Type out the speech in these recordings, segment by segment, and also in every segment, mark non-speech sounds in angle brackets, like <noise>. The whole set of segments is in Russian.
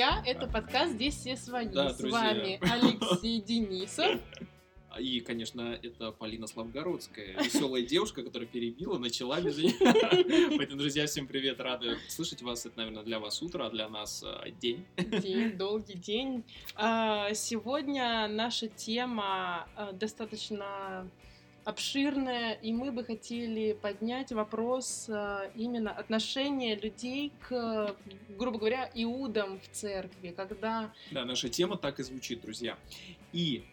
друзья! Это подкаст «Здесь все свои». Да, С друзья. вами <laughs> Алексей Денисов. И, конечно, это Полина Славгородская, веселая девушка, которая перебила, начала без <laughs> меня. Поэтому, друзья, всем привет, рады слышать вас. Это, наверное, для вас утро, а для нас э, день. День, долгий день. А, Сегодня наша тема а, достаточно обширная, и мы бы хотели поднять вопрос а, именно отношения людей к, грубо говоря, иудам в церкви, когда Да, наша тема так и звучит, друзья. И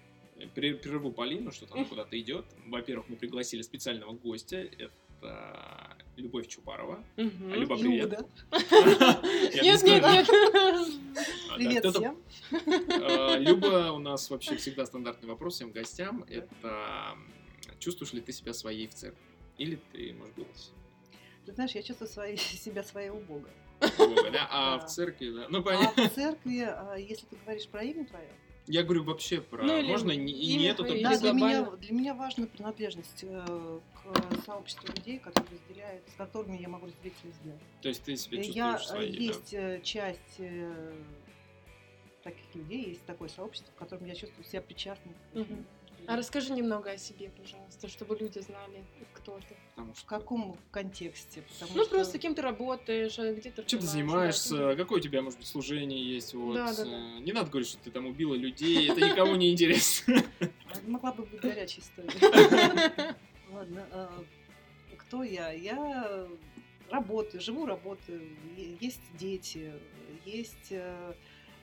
пре- прерву Полину, что там куда-то идет. Во-первых, мы пригласили специального гостя. Это Любовь Чупарова. Мгм. Люба, привет. <laughs> Нет, не нет, нет. да, Привет всем. Э, Люба, у нас вообще всегда стандартный вопрос всем гостям. Это чувствуешь ли ты себя своей в церкви? Или ты, может быть, Ты знаешь, я чувствую свои- <laughs> себя своей у Бога. Бога, да? А Да. в церкви, да? Ну, А понятно. в церкви, а, если ты говоришь про имя твое, Я говорю вообще про... Ну, или Можно не- и имя не это, твое, только или да, для меня, для меня важна принадлежность э, к сообществу людей, которые разделяют, с которыми я могу разделить свой взгляд. То есть ты себя я чувствуешь э, своей, да? есть э, часть э, таких людей, есть такое сообщество, в котором я чувствую себя причастным. людям. А расскажи немного о себе, пожалуйста, чтобы люди знали, кто ты. Потому В что... каком контексте? Потому Ну, что- просто кем ты работаешь, а где ты Чем ты занимаешься, да. какое у тебя, может быть, служение есть, вот. Да, да, да. э, Не надо говорить, что ты там убила людей, это никому не интересно. А, Могла бы быть горячая история. <laughs> Ладно, а, кто я? Я работаю, живу, работаю, есть дети, есть э,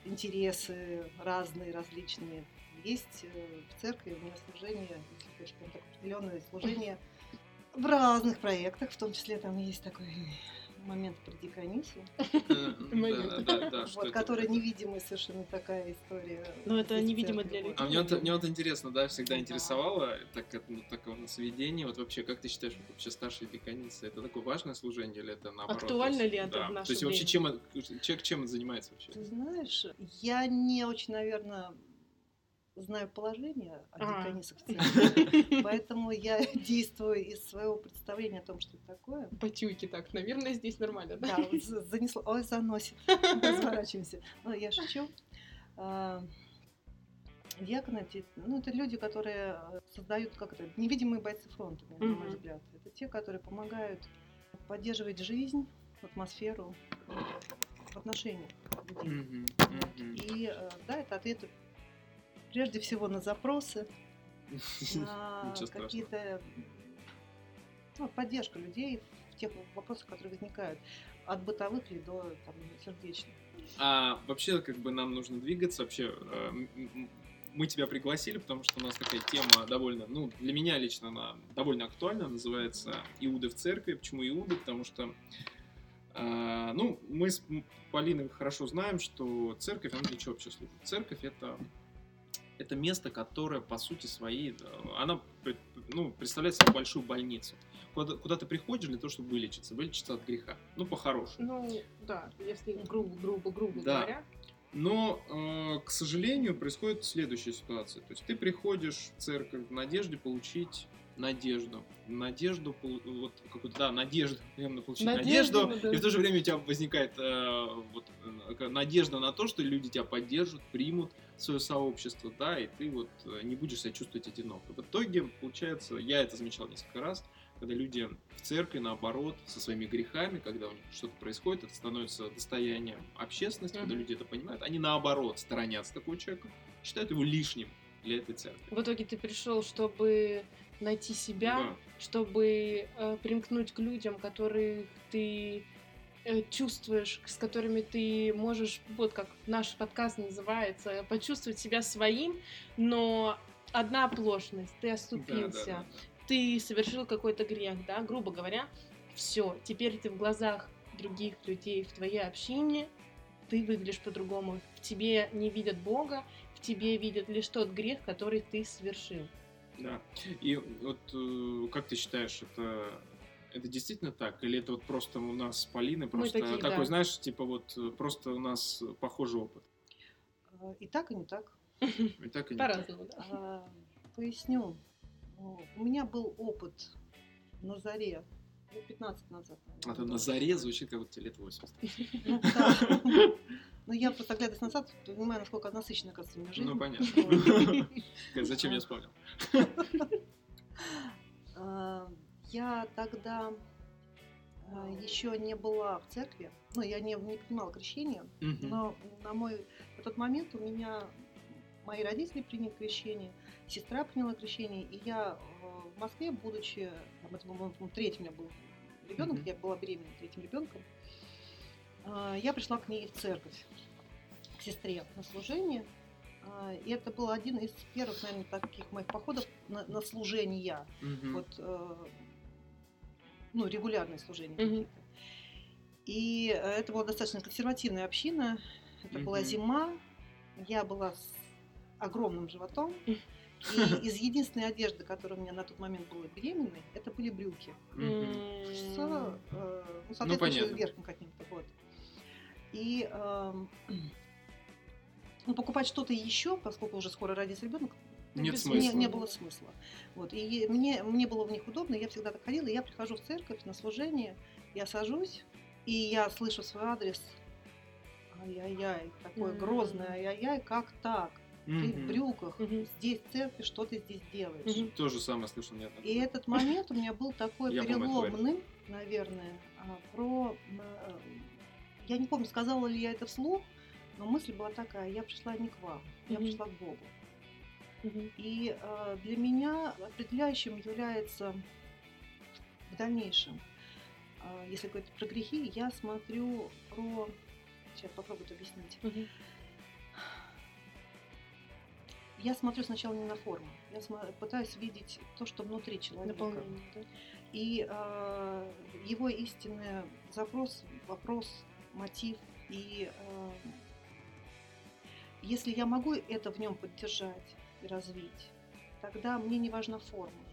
интересы разные, различные. Есть э, в церкви у меня служение, если так определенное служение в разных проектах, в том числе там есть такой момент про это которая такое? невидимая совершенно такая история. Ну, это невидимо для людей. А мне вот, интересно, да, всегда Да. интересовало, так как ну, такого на сведении, вот вообще, как ты считаешь, вот вообще старшая деканица, это такое важное служение или это наоборот? Актуально ли это в наше То есть вообще чем человек чем это занимается вообще? Ты знаешь, я не очень, наверное, знаю положение о А. деканисах в <laughs> поэтому я <laughs> действую из своего представления о том, что это такое. По чуйке так, наверное, здесь нормально, да? Да, вот за- занесло. Ой, заносит. <laughs> Разворачиваемся. Ну, я шучу. А, Диаконы, эти, ну, это люди, которые э, создают, как это, невидимые бойцы фронта, на мой взгляд. Это те, которые помогают поддерживать жизнь, атмосферу э, в отношениях людей. И э, да, это ответы прежде всего на запросы, <laughs> на какие-то ну, поддержка людей в тех вопросах, которые возникают, от бытовых ли до там, сердечных. А вообще, как бы нам нужно двигаться. Вообще, э, мы тебя пригласили, потому что у нас такая тема довольно, ну, для меня лично она довольно актуальна, называется «Иуды в церкви». Почему Иуды? Потому что, э, ну, мы с Полиной хорошо знаем, что церковь, она для чего вообще служит? Церковь — это это место, которое, по сути своей, э, она ну, представляет собой большую больницу. Куда, куда ты приходишь для того, чтобы вылечиться, вылечиться от греха. Ну, по-хорошему. Ну, да, если грубо, грубо, грубо Да. говоря. Но, э, к сожалению, происходит следующая ситуация. То есть ты приходишь в церковь в надежде получить надежду. Надежду, вот какую-то, да, надежду, именно получить Надежду, надежду. да. И в то же время у тебя возникает э, вот, э, надежда на то, что люди тебя поддержат, примут свое сообщество, да, и ты вот э, не будешь себя чувствовать одиноко. В итоге, получается, я это замечал несколько раз, когда люди в церкви, наоборот, со своими грехами, когда у них что-то происходит, это становится достоянием общественности, когда Мгм. люди это понимают, они наоборот сторонятся такого человека, считают его лишним для этой церкви. В итоге ты пришел, чтобы найти себя, Да. чтобы э, примкнуть к людям, которых ты чувствуешь, с которыми ты можешь, вот как наш подкаст называется, почувствовать себя своим, но одна оплошность, ты оступился, да, да, да. ты совершил какой-то грех, да, грубо говоря, все, теперь ты в глазах других людей в твоей общине, ты выглядишь по-другому, в тебе не видят Бога, в тебе видят лишь тот грех, который ты совершил. Да. И вот э, как ты считаешь, это это действительно так? Или это вот просто у нас с Полиной просто такие, такой, да. знаешь, типа вот э, просто у нас похожий опыт? А, И так, и не так. <laughs> И так, и не так. По-разному, да. А, Поясню. Ну, У меня был опыт на заре, лет 15 назад. наверное, А то на заре звучит, как будто тебе лет 80. <laughs> Ну, да. Ну, я просто оглядываясь назад, понимаю, насколько насыщена, оказывается, у меня жизнь. Ну, понятно. <laughs> Зачем я вспомнил? А, Я тогда еще не была в церкви, ну, я не, не принимала крещение, Мгм. но на мой в тот момент у меня мои родители приняли крещение, сестра приняла крещение, и я э, в Москве, будучи, там, это, по-моему, третий у меня был ребенок, Мгм. я была беременна третьим ребенком, а, я пришла к ней в церковь, к сестре на служение. А, И это был один из первых, наверное, таких моих походов на, на служение. Мгм. Вот, э, ну, регулярные служения Мгм. какие-то. И э, это была достаточно консервативная община. Это была Мгм. зима. Я была с огромным животом. И из единственной одежды, которая у меня на тот момент была беременной, это были брюки. Мгм. С, э, ну, соответствующим понятно. верхом каким-то. Вот. И эм, <clears throat> ну, покупать что-то еще, поскольку уже скоро родится ребенок, Нет без смысла. не, не было смысла. Вот. И мне, мне было в них удобно, я всегда так ходила. и Я прихожу в церковь на служение, я сажусь, и я слышу свой адрес. Ай-яй-яй, такое М. грозное, ай-яй-яй, как так? Ты в брюках, Мгм. здесь в церкви, что ты здесь делаешь? Мгм. То же самое слышал нет. И этот момент у меня был такой <laughs> переломным, наверное, а, про... э, Я не помню, сказала ли я это вслух, но мысль была такая, я пришла не к вам, я пришла к Богу. И э, для меня определяющим является в дальнейшем, э, если говорить про грехи, я смотрю про... Сейчас попробую это объяснить. Мгм. Я смотрю сначала не на форму, я пытаюсь видеть то, что внутри человека. Наполнение, да? И э, его истинный запрос, вопрос, мотив. И э, если я могу это в нем поддержать и развить, тогда мне не важна форма.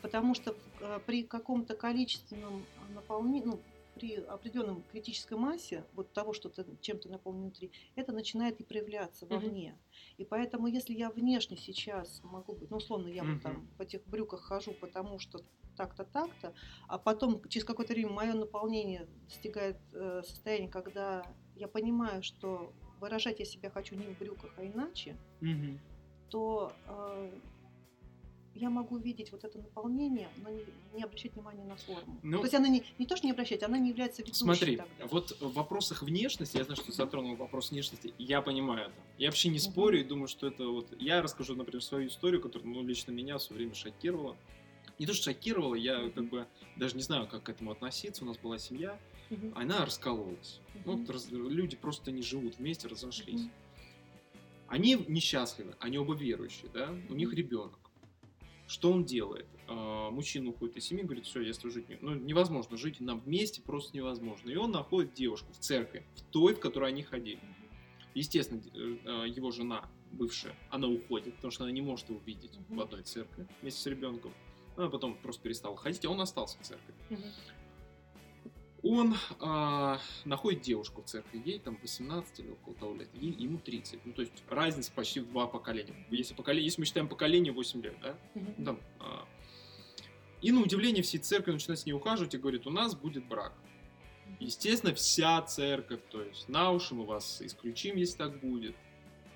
Потому что э, при каком-то количественном наполнении, ну, при определенном критической массе вот того, что ты чем-то наполнен внутри, это начинает и проявляться Мгм. вовне. И поэтому, если я внешне сейчас могу быть, ну, условно, я Мгм. вот там в этих брюках хожу, потому что так-то, так-то, а потом через какое-то время мое наполнение достигает э, состояния, когда я понимаю, что выражать я себя хочу не в брюках, а иначе, Мгм. То э, я могу видеть вот это наполнение, но не, не обращать внимания на форму. Ну, то есть она не, не то, что не обращать, она не является ведущей Смотри, тогда. вот в вопросах внешности, я знаю, что ты затронул вопрос внешности, я понимаю это. Я вообще не Мгм. спорю и думаю, что это вот... Я расскажу, например, свою историю, которая, ну, лично меня все время шокировала. Не то, что шокировала, я Мгм. как бы даже не знаю, как к этому относиться. У нас была семья, Мгм. она раскололась. Ну, Мгм. вот раз- люди просто не живут вместе, разошлись. Мгм. Они несчастливы, они оба верующие, да, у них ребенок. Что он делает? А, Мужчина уходит из семьи, говорит, все, я с тобой жить не... Ну, невозможно жить нам вместе, просто невозможно. И он находит девушку в церкви, в той, в которой они ходили. Естественно, э, его жена, бывшая, она уходит, потому что она не может его видеть в одной церкви вместе с ребенком. Она потом просто перестала ходить, а он остался в церкви. Мгм. Он а, находит девушку в церкви, ей там 18 или около того лет, ей, ему 30. Ну, то есть разница почти в два поколения. Если, поколение, если мы считаем поколение 8 лет, да? Ну, там, а. И на удивление всей церкви начинает с ней ухаживать и говорит, у нас будет брак. Естественно, вся церковь, то есть на уши мы вас исключим, если так будет.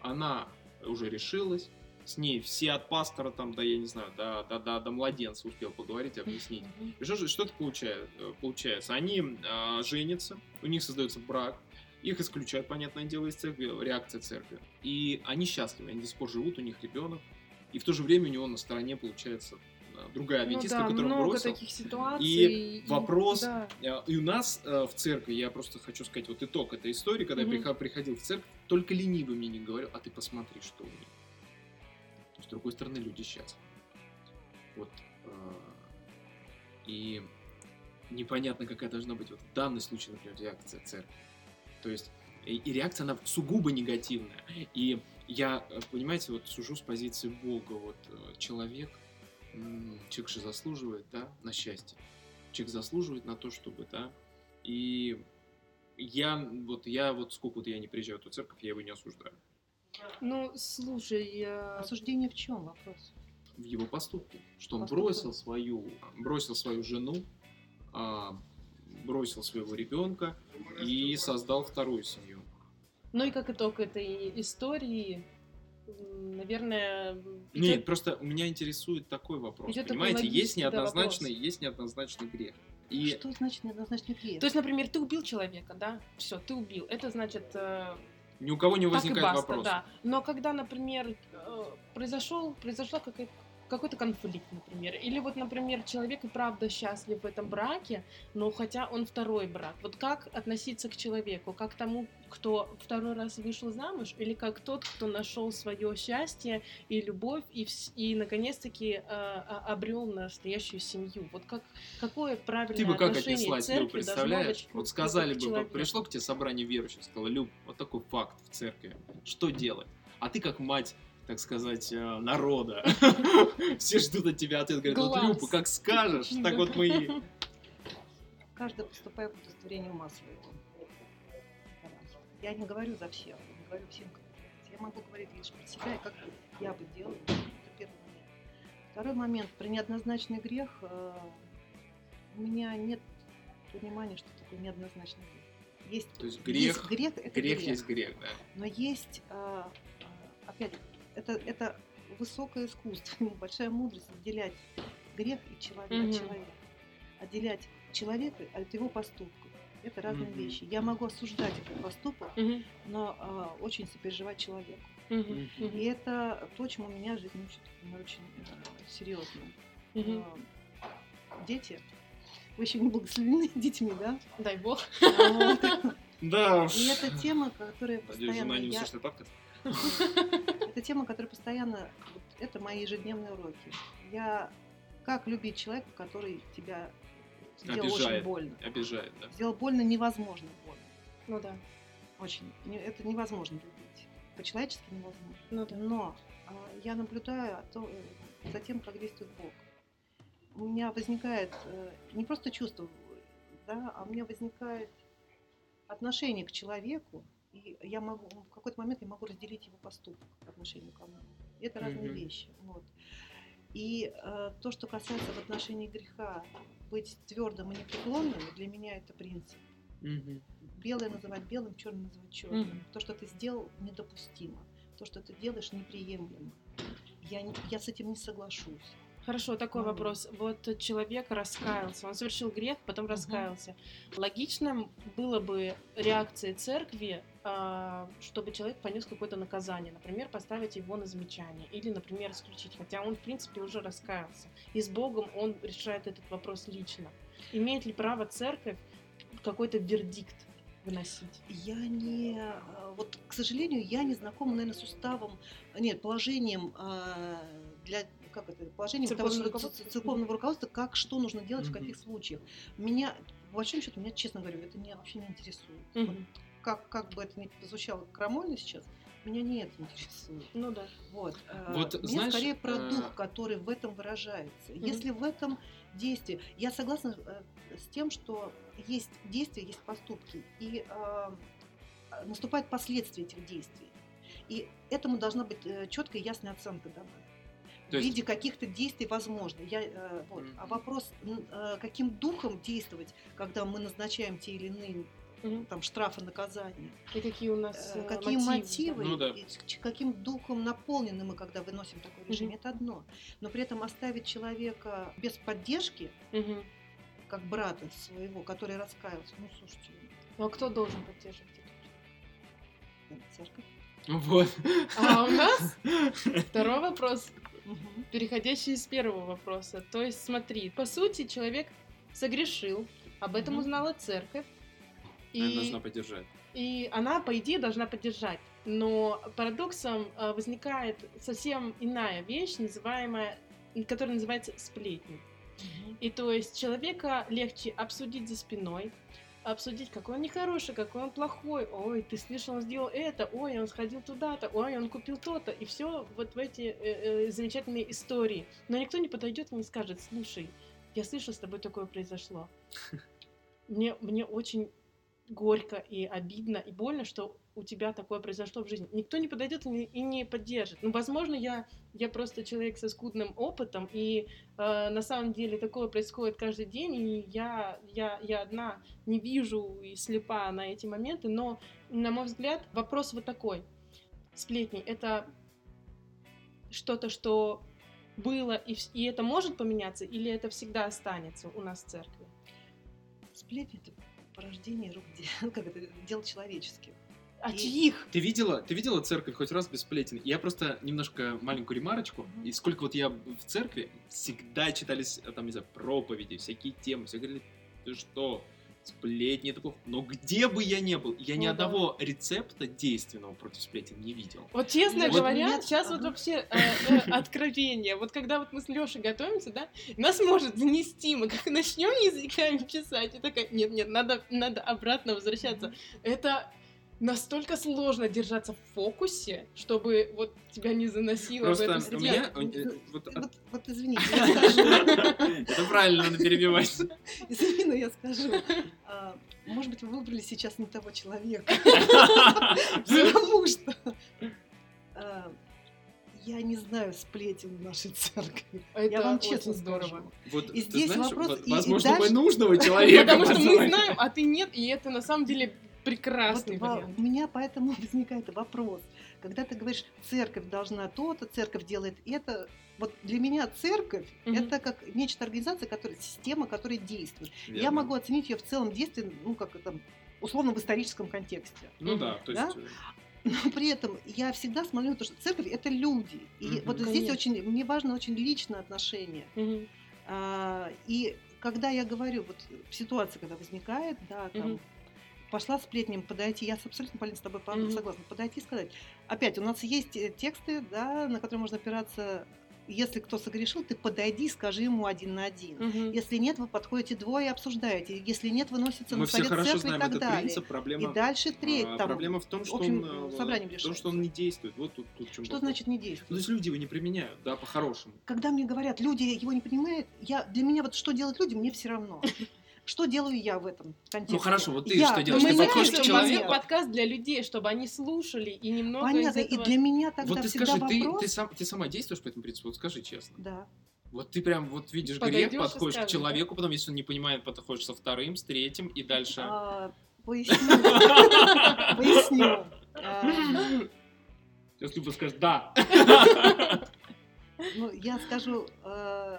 Она уже решилась, с ней все от пастора там, да я не знаю, до, до, до, до младенца успел поговорить, объяснить. И что, же- что это получает, э, получается? Они а, женятся, у них создается брак, их исключают, понятное дело, из церкви, реакция церкви. И они счастливы, они до сих пор живут, у них ребенок. И в то же время у него на стороне, получается, а, другая Ну адвентистка, да, которую много бросил. таких ситуаций. И вопрос, да. А, И у нас э, в церкви, я просто хочу сказать вот итог этой истории, когда Мгм. я приходил в церковь, только ленивый мне не говорил, а ты посмотри, что у них. С другой стороны, люди счастливы. Вот. э, И непонятно, какая должна быть вот в данный случай, например, реакция церкви. То есть, и, и реакция, она сугубо негативная. И я, э, понимаете, вот сужу с позиции Бога, вот э, человек, человек же заслуживает, да, на счастье. Человек заслуживает на то, чтобы, да, и я вот, я вот сколько вот я не приезжаю в эту церковь, я его не осуждаю. Ну, слушай, я... Осуждение в чем вопрос? в его поступке, что он Поступке. бросил свою, бросил свою жену, а, бросил своего ребенка и создал вторую семью. Ну и как итог этой истории, наверное, Нет, идёт- просто у меня интересует такой вопрос. Такой Понимаете, есть логический, да, неоднозначный, вопрос. есть неоднозначный грех. И Что значит неоднозначный грех? То есть, например, ты убил человека, да? Все, ты убил. Это значит э, ни у кого не возникает баста, вопроса. да. Но когда, например, э, произошел, произошла какая-то какой-то конфликт, например. Или вот, например, человек и правда счастлив в этом браке, но хотя он второй брак. Вот как относиться к человеку? Как к тому, кто второй раз вышел замуж? Или как тот, кто нашел свое счастье и любовь, и, и наконец-таки э, обрел настоящую семью? Вот как, какое правильное Ты бы как отнеслась, церкви Люб, представляешь? Вот сказали бы, вот человеку? пришло к тебе собрание верующих, сказала, Люб, вот такой факт в церкви, что делать? А ты как мать, так сказать, э, народа, <laughs> все ждут от тебя ответ, говорят, вот Глаз. Люб, как скажешь, так вот мы и... Каждый поступает по удостоверению ума своего. Я не говорю за всех, я не говорю всем. Я могу говорить лишь про себя и как я бы делала. Это первый момент. Второй момент. При неоднозначный грех э, у меня нет понимания, что такое неоднозначный грех. Есть, То есть есть грех- грех, это Грех грех. есть грех, да. Но есть, а, опять, это, это высокое искусство, <laughs> большая мудрость отделять грех и человек, Мгм. от человека. Отделять человека от его поступков. Это разные Мгм. вещи. Я могу осуждать этот поступок, Мгм, но а, очень сопереживать человеку. мгм, мгм, И это то, чему меня жизнь учит например, очень э, серьезно. мгм. А, Дети, вы еще не благословены <laughs> детьми, да? Дай бог. Вот. <laughs> Да. И это тема, которая Надеюсь, постоянно... жена не я- услышит подкаст. Это тема, которая постоянно... это мои ежедневные уроки. Я... Как любить человека, который тебя сделал очень больно? Обижает, да. Сделал больно невозможно больно. Ну да, Очень. Это невозможно любить. По-человечески невозможно. ну да. Но а, я наблюдаю о том, э, за тем, как действует Бог. У меня возникает э, не просто чувство, да, а у меня возникает отношение к человеку, и я могу в какой-то момент я могу разделить его поступок по отношению ко мне. Это разные Мгм. вещи. Вот. И э, то, что касается в отношении греха, быть твердым и непреклонным, для меня это принцип. Мгм. Белое называть белым, черное называть черным. Мгм. То, что ты сделал, недопустимо. То, что ты делаешь, неприемлемо. Я, не- я с этим не соглашусь. Хорошо, такой вопрос. Вот человек раскаялся, он совершил грех, потом раскаялся. Логичным было бы реакцией церкви, а, чтобы человек понес какое-то наказание, например, поставить его на замечание или, например, исключить, хотя он, в принципе, уже раскаялся. И с Богом он решает этот вопрос лично. Имеет ли право церковь какой-то вердикт выносить? Я не... э, Вот, к сожалению, я не знакома, наверное, с уставом, нет, положением э, для как это, положением Церковного что- руководства? церковного руководства, как что нужно делать в Мгм. каких случаях. Меня, по большому счету, меня, честно говорю, это меня вообще не интересует. Вот Мгм. как, как бы это ни звучало крамольно сейчас, меня не это интересует. Ну да. Вот. э, Вот, Мне знаешь, скорее про э, дух, который в этом выражается. Если в этом действии, я согласна э, с тем, что есть действия, есть поступки, и э, наступают последствия этих действий. И этому должна быть четкая и ясная оценка дана. То в есть- виде каких-то действий возможно. Я, э, вот. А Мгм. вопрос, э, каким духом действовать, когда мы назначаем те или иные Мгм. там, штрафы, наказания, И какие у нас Э, э, какие мотивы, Ну да. и каким духом наполнены мы, когда выносим такое решение, это одно. Но при этом оставить человека без поддержки, Мгм. как брата своего, который раскаялся, ну слушайте, Ну а кто должен поддерживать это? церковь. Вот. А у нас <laughs> второй вопрос. Мгм. переходящий из первого вопроса. То есть, смотри, по сути, человек согрешил, об этом Мгм. узнала церковь, Она и, должна поддержать. и она, по идее, должна поддержать. Но парадоксом э, возникает совсем иная вещь, называемая, которая называется сплетни. Мгм. И то есть человека легче обсудить за спиной, обсудить, какой он нехороший, какой он плохой, ой, ты слышал, он сделал это, ой, он сходил туда-то, ой, он купил то-то, и все вот в эти э, э, замечательные истории. Но никто не подойдет и не скажет, слушай, я слышу, с тобой такое произошло. <laughs> Мне, мне очень горько и обидно и больно, что у тебя такое произошло в жизни. Никто не подойдет и не, поддержит. Ну, возможно, я, я просто человек со скудным опытом, и э, на самом деле такое происходит каждый день, и я, я, я одна не вижу и слепа на эти моменты, но, на мой взгляд, вопрос вот такой. Сплетни — это что-то, что было, и, и это может поменяться, или это всегда останется у нас в церкви? Сплетни — это порождение рук дел, <laughs> как это, дел человеческих. А И- чьих? Ты видела, ты видела церковь хоть раз без сплетен? Я просто немножко маленькую ремарочку. Мгм. И сколько вот я в церкви, всегда читались э, там, не знаю, проповеди, всякие темы. Все говорили, ты что, сплетни это плохо. Но где бы я ни был, я ни Ну да. одного рецепта действенного против сплетен не видел. Вот честно Вот говоря, меня- сейчас вот ага. вообще э, э, <laughs> откровение. Вот когда вот мы с Лешей готовимся, да, нас может занести, мы как начнем языками писать, и такая, нет, нет, надо, надо обратно возвращаться. Это настолько сложно держаться в фокусе, чтобы вот тебя не заносило в Просто эту у стену. меня... Ну, э, вот от- Вот, вот извините, я <laughs> скажу. Это правильно, надо перебивать. <laughs> Извини, но я скажу. А, Может быть, вы выбрали сейчас не того человека. <laughs> Потому что а, я не знаю сплетен в нашей церкви. Это Я вам очень честно здорово. скажу. Вот, И ты здесь знаешь, вопрос- вот, и- и возможно, дальше- нужного человека Потому что мы знаем, а ты нет, и это на самом деле Вот прекрасный во- вариант. у меня поэтому <laughs> возникает вопрос. Когда ты говоришь, церковь должна то-то, церковь делает это, вот для меня церковь Мгм. это как нечто организация, которая система, которая действует. Я Верно. могу оценить ее в целом действии, ну как это, условно в историческом контексте. Ну да, то Да? есть... э, Но при этом я всегда смотрю на то, что церковь это люди. И Мгм. вот здесь Конечно. очень, мне важно очень личное отношение. Мгм. А, и когда я говорю, вот в ситуации, когда возникает, да, там, Мгм. Пошла сплетням подойти, я абсолютно, Полин, с тобой Мгм. согласна, подойти и сказать. Опять, у нас есть э, тексты, да, на которые можно опираться. Если кто согрешил, ты подойди, скажи ему один на один. Мгм. Если нет, вы подходите двое и обсуждаете. Если нет, выносится Мы на совет церкви и так этот далее. принцип. Проблема, И дальше треть. а, там, проблема в том, что общем, он, э, собранием в том, что он не действует. Вот тут, тут чем Что вопрос. значит не Ну, действует? то есть люди его не применяют, да, по-хорошему. когда мне говорят, люди его не понимают, я, для меня вот что делают люди, мне все равно. Что делаю я в этом контексте? Ну, хорошо, вот ты Я- что делаешь? Ты подходишь к человеку- подкаст для людей, чтобы они слушали и немного из Понятно, этого... и для меня тогда Вот ты всегда скажи, ты, вопрос... ты, сам, ты сама действуешь по этому принципу? Вот скажи честно. Да. Вот ты прям вот видишь Подойдёшь грех, подходишь к скажешь, человеку, потом, если он не понимает, подходишь со вторым, с третьим и дальше. А, Поясню. <laughs> Поясню. А, Сейчас Люба скажет «да». Ну, я скажу, э,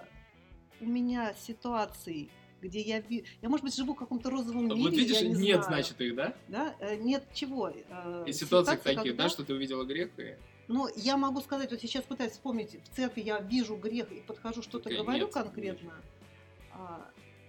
у меня ситуации, где я, ви- я, может быть, живу в каком-то розовом мире, Вот видишь, я не нет, знаю. значит, их, да? Да? Э, Нет чего. э, И ситуации, таких, когда- да, что ты увидела грех и... Ну, я могу сказать, вот сейчас пытаюсь вспомнить, в церкви я вижу грех и подхожу, что-то говорю нет, конкретно. А,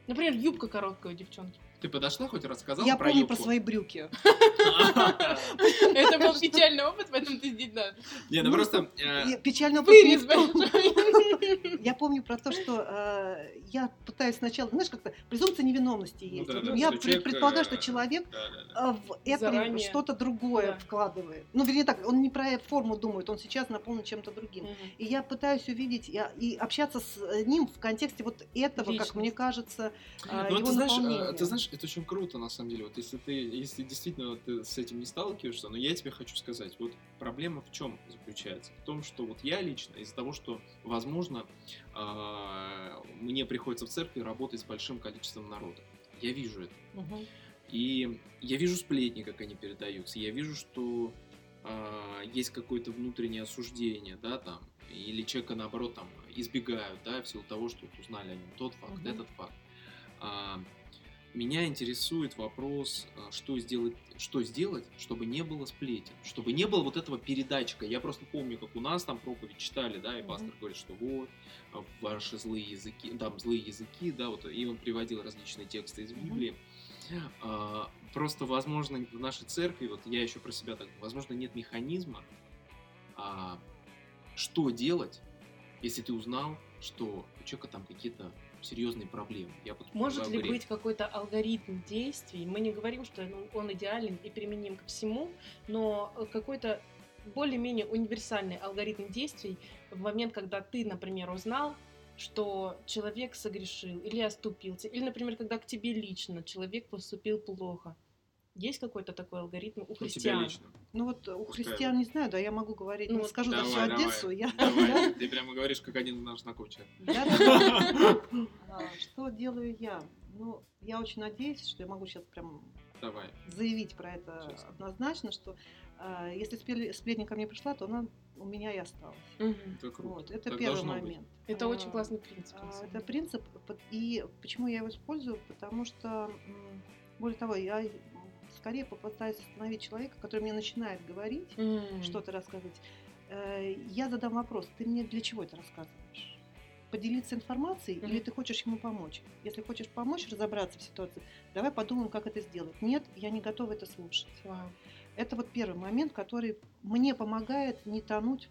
Например, юбка короткая у девчонки. Ты подошла, хоть рассказала я про помню юбку? про свои брюки. <laughs> Это был печальный опыт, поэтому ты здесь, да. Не, ну Ну, просто... э, И печально опыт в. Я помню про то, что э, я пытаюсь сначала, знаешь, как-то презумпция невиновности ну есть. я человек, предполагаю, что человек э, в этом Заранее. что-то другое вкладывает. Ну, вернее так, он не про форму думает, он сейчас наполнен чем-то другим. И я пытаюсь увидеть и, общаться с ним в контексте вот этого, как мне кажется, Ну, его знаешь, э, наполнения. ты знаешь, это очень круто, на самом деле. Вот если ты, если действительно ты с этим не сталкиваешься, но я тебе хочу сказать, вот проблема в чем заключается? В том, что вот я лично, из-за того, что, возможно, а, мне приходится в церкви работать с большим количеством народа. Я вижу это. Мгм. И я вижу сплетни, как они передаются. Я вижу, что а, есть какое-то внутреннее осуждение, да, там, или человека, наоборот, там, избегают, да, в силу того, что вот узнали о нем тот факт, Мгм. этот факт. Меня интересует вопрос, а, что сделать, что сделать, чтобы не было сплетен, чтобы не было вот этого передатчика. Я просто помню, как у нас там проповедь читали, да, и Мгм. пастор говорит, что вот, а, ваши злые языки, там, злые языки, да, вот, и он приводил различные тексты из. Библии. А, Просто, возможно, в нашей церкви, вот я еще про себя так, возможно, нет механизма, а, что делать, если ты узнал, что у человека там какие-то серьезные проблемы. Я Может ли грех. быть какой-то алгоритм действий? Мы не говорим, что ну, он идеален и применим ко всему, но э, какой-то более-менее универсальный алгоритм действий в момент, когда ты, например, узнал, что человек согрешил или оступился, или, например, когда к тебе лично человек поступил плохо. Есть какой-то такой алгоритм у У тебя христиан? лично. Ну вот у Пускай христиан не знаю, да, я могу говорить, Ну ну, вот скажу за давай, всю давай. Одессу. Я, Давай, <laughs> ты прямо говоришь, как один да, да. А, Что делаю я? Ну, я очень надеюсь, что я могу сейчас прям Давай. заявить про это Честно. однозначно, что а, если спле- сплетня ко мне пришла, то она у меня и осталась. Мгм. Это круто. Вот, это Так первый быть. момент. Это очень А, классный принцип. а, Это принцип, и почему я его использую, потому что, более того, я скорее попытаюсь остановить человека, который мне начинает говорить, М. что-то рассказывать. Э, Я задам вопрос, ты мне для чего это рассказываешь? Поделиться информацией или Мгм. ты хочешь ему помочь? Если хочешь помочь разобраться в ситуации, давай подумаем, как это сделать. Нет, я не готова это слушать. Вау. Это вот первый момент, который мне помогает не тонуть